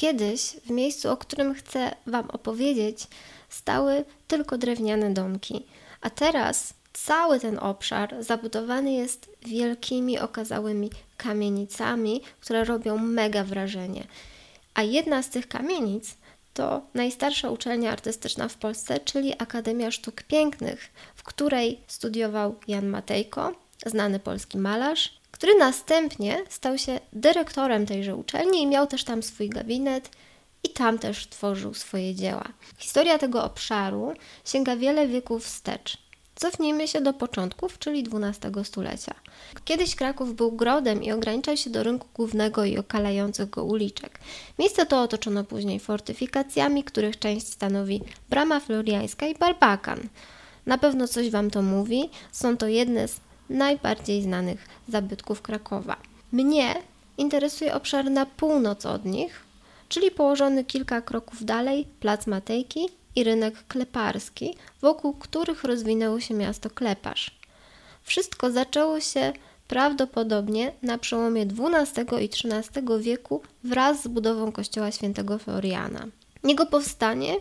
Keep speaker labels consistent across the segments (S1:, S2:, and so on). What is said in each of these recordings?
S1: Kiedyś w miejscu, o którym chcę Wam opowiedzieć, stały tylko drewniane domki, a teraz cały ten obszar zabudowany jest wielkimi, okazałymi kamienicami, które robią mega wrażenie. A jedna z tych kamienic to najstarsza uczelnia artystyczna w Polsce, czyli Akademia Sztuk Pięknych, w której studiował Jan Matejko, znany polski malarz, który następnie stał się dyrektorem tejże uczelni i miał też tam swój gabinet i tam też tworzył swoje dzieła. Historia tego obszaru sięga wiele wieków wstecz. Cofnijmy się do początków, czyli XII stulecia. Kiedyś Kraków był grodem i ograniczał się do rynku głównego i okalających go uliczek. Miejsce to otoczono później fortyfikacjami, których część stanowi Brama Floriańska i Barbakan. Na pewno coś Wam to mówi. Są to jedne z najbardziej znanych zabytków Krakowa. Mnie interesuje obszar na północ od nich, czyli położony kilka kroków dalej, plac Matejki i rynek kleparski, wokół których rozwinęło się miasto Kleparz. Wszystko zaczęło się prawdopodobnie na przełomie XII i XIII wieku wraz z budową kościoła świętego Floriana. Jego powstanie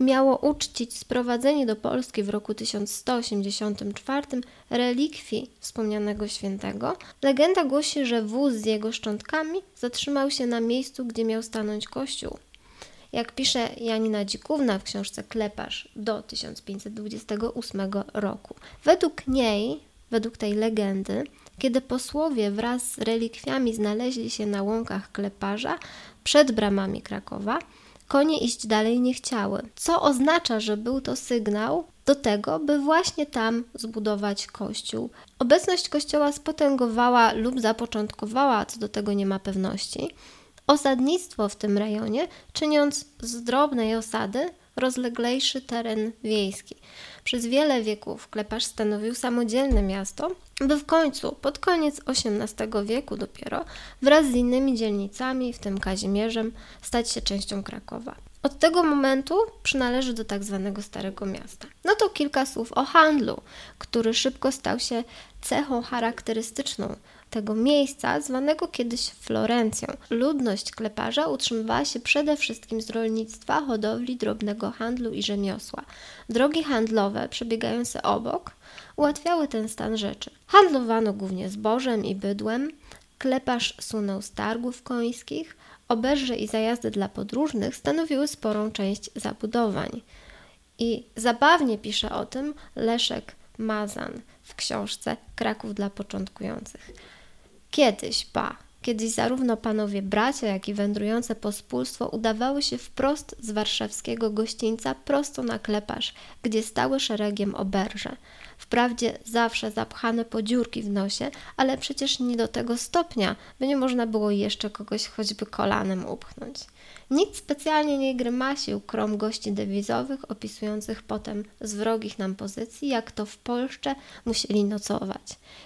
S1: miało uczcić sprowadzenie do Polski w roku 1184 relikwii wspomnianego świętego. Legenda głosi, że wóz z jego szczątkami zatrzymał się na miejscu, gdzie miał stanąć kościół. Jak pisze Janina Dzikówna w książce Kleparz do 1528 roku. Według niej, według tej legendy, kiedy posłowie wraz z relikwiami znaleźli się na łąkach Kleparza przed bramami Krakowa, konie iść dalej nie chciały, co oznacza, że był to sygnał do tego, by właśnie tam zbudować kościół. Obecność kościoła spotęgowała lub zapoczątkowała, co do tego nie ma pewności, osadnictwo w tym rejonie, czyniąc z drobnej osady rozleglejszy teren wiejski. Przez wiele wieków Kleparz stanowił samodzielne miasto, by w końcu, pod koniec XVIII wieku dopiero, wraz z innymi dzielnicami, w tym Kazimierzem, stać się częścią Krakowa. Od tego momentu przynależy do tak zwanego Starego Miasta. No to kilka słów o handlu, który szybko stał się cechą charakterystyczną tego miejsca, zwanego kiedyś Florencją. Ludność kleparza utrzymywała się przede wszystkim z rolnictwa, hodowli, drobnego handlu i rzemiosła. Drogi handlowe przebiegające obok ułatwiały ten stan rzeczy. Handlowano głównie zbożem i bydłem, kleparz sunął z targów końskich, oberże i zajazdy dla podróżnych stanowiły sporą część zabudowań. I zabawnie pisze o tym Leszek Mazan w książce Kraków dla początkujących. Kiedyś, ba, kiedyś zarówno panowie bracia, jak i wędrujące pospólstwo udawały się wprost z warszawskiego gościńca prosto na kleparz, gdzie stały szeregiem oberże. Wprawdzie zawsze zapchane po dziurki w nosie, ale przecież nie do tego stopnia, by nie można było jeszcze kogoś choćby kolanem upchnąć. Nikt specjalnie nie grymasił krom gości dewizowych, opisujących potem z wrogich nam pozycji, jak to w Polsce musieli nocować.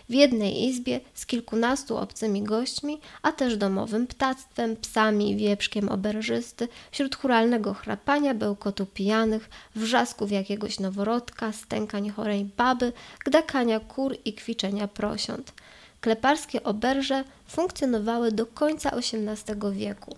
S1: W jednej izbie z kilkunastu obcymi gośćmi, a też domowym ptactwem, psami, wieprzkiem oberżysty, wśród churalnego chrapania, bełkotu pijanych, wrzasków jakiegoś noworodka, stękań chorej baby, gdakania kur i kwiczenia prosiąt. Kleparskie oberże funkcjonowały do końca XVIII wieku.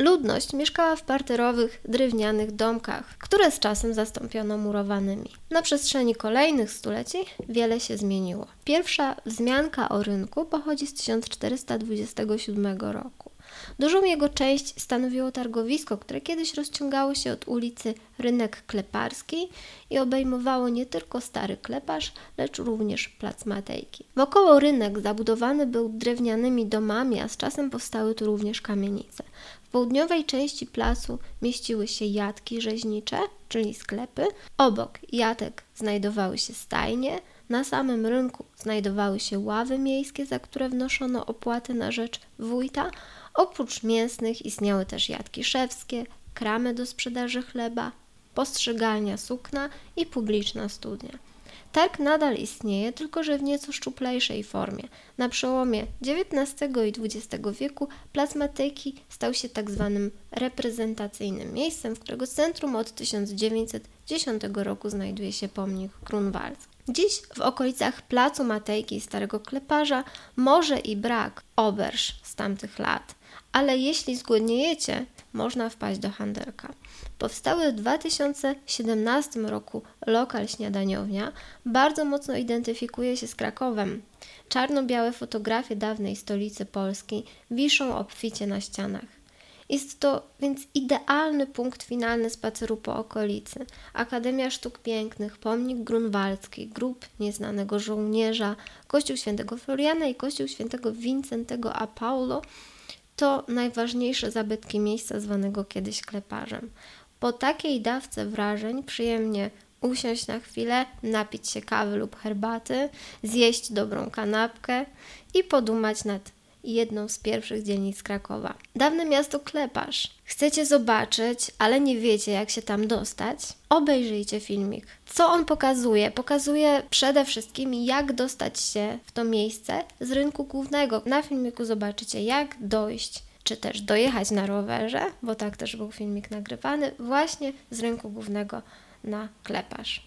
S1: Ludność mieszkała w parterowych, drewnianych domkach, które z czasem zastąpiono murowanymi. Na przestrzeni kolejnych stuleci wiele się zmieniło. Pierwsza wzmianka o rynku pochodzi z 1427 roku. Dużą jego część stanowiło targowisko, które kiedyś rozciągało się od ulicy Rynek Kleparski i obejmowało nie tylko stary kleparz, lecz również plac Matejki. Wokoło rynek zabudowany był drewnianymi domami, a z czasem powstały tu również kamienice. W południowej części placu mieściły się jatki rzeźnicze, czyli sklepy. Obok jatek znajdowały się stajnie, na samym rynku znajdowały się ławy miejskie, za które wnoszono opłaty na rzecz wójta, Oprócz mięsnych istniały też jadki szewskie, kramy do sprzedaży chleba, postrzygalnia sukna i publiczna studnia. Targ nadal istnieje, tylko że w nieco szczuplejszej formie. Na przełomie XIX i XX wieku plac Matejki stał się tak zwanym reprezentacyjnym miejscem, w którego centrum od 1910 roku znajduje się pomnik Grunwaldzki. Dziś w okolicach placu Matejki i Starego Kleparza może i brak oberż z tamtych lat, ale jeśli zgłodniejecie, można wpaść do handelka. Powstały w 2017 roku lokal śniadaniownia bardzo mocno identyfikuje się z Krakowem. Czarno-białe fotografie dawnej stolicy Polski wiszą obficie na ścianach. Jest to więc idealny punkt finalny spaceru po okolicy. Akademia Sztuk Pięknych, pomnik grunwaldzki, grób nieznanego żołnierza, kościół świętego Floriana i kościół świętego Wincentego a Paulo to najważniejsze zabytki miejsca zwanego kiedyś kleparzem. Po takiej dawce wrażeń przyjemnie usiąść na chwilę, napić się kawy lub herbaty, zjeść dobrą kanapkę i podumać nad jedną z pierwszych dzielnic Krakowa. Dawne miasto Kleparz. Chcecie zobaczyć, ale nie wiecie, jak się tam dostać? Obejrzyjcie filmik. Co on pokazuje? Pokazuje przede wszystkim, jak dostać się w to miejsce z rynku głównego. Na filmiku zobaczycie, jak dojść czy też dojechać na rowerze, bo tak też był filmik nagrywany, właśnie z rynku głównego na Kleparz.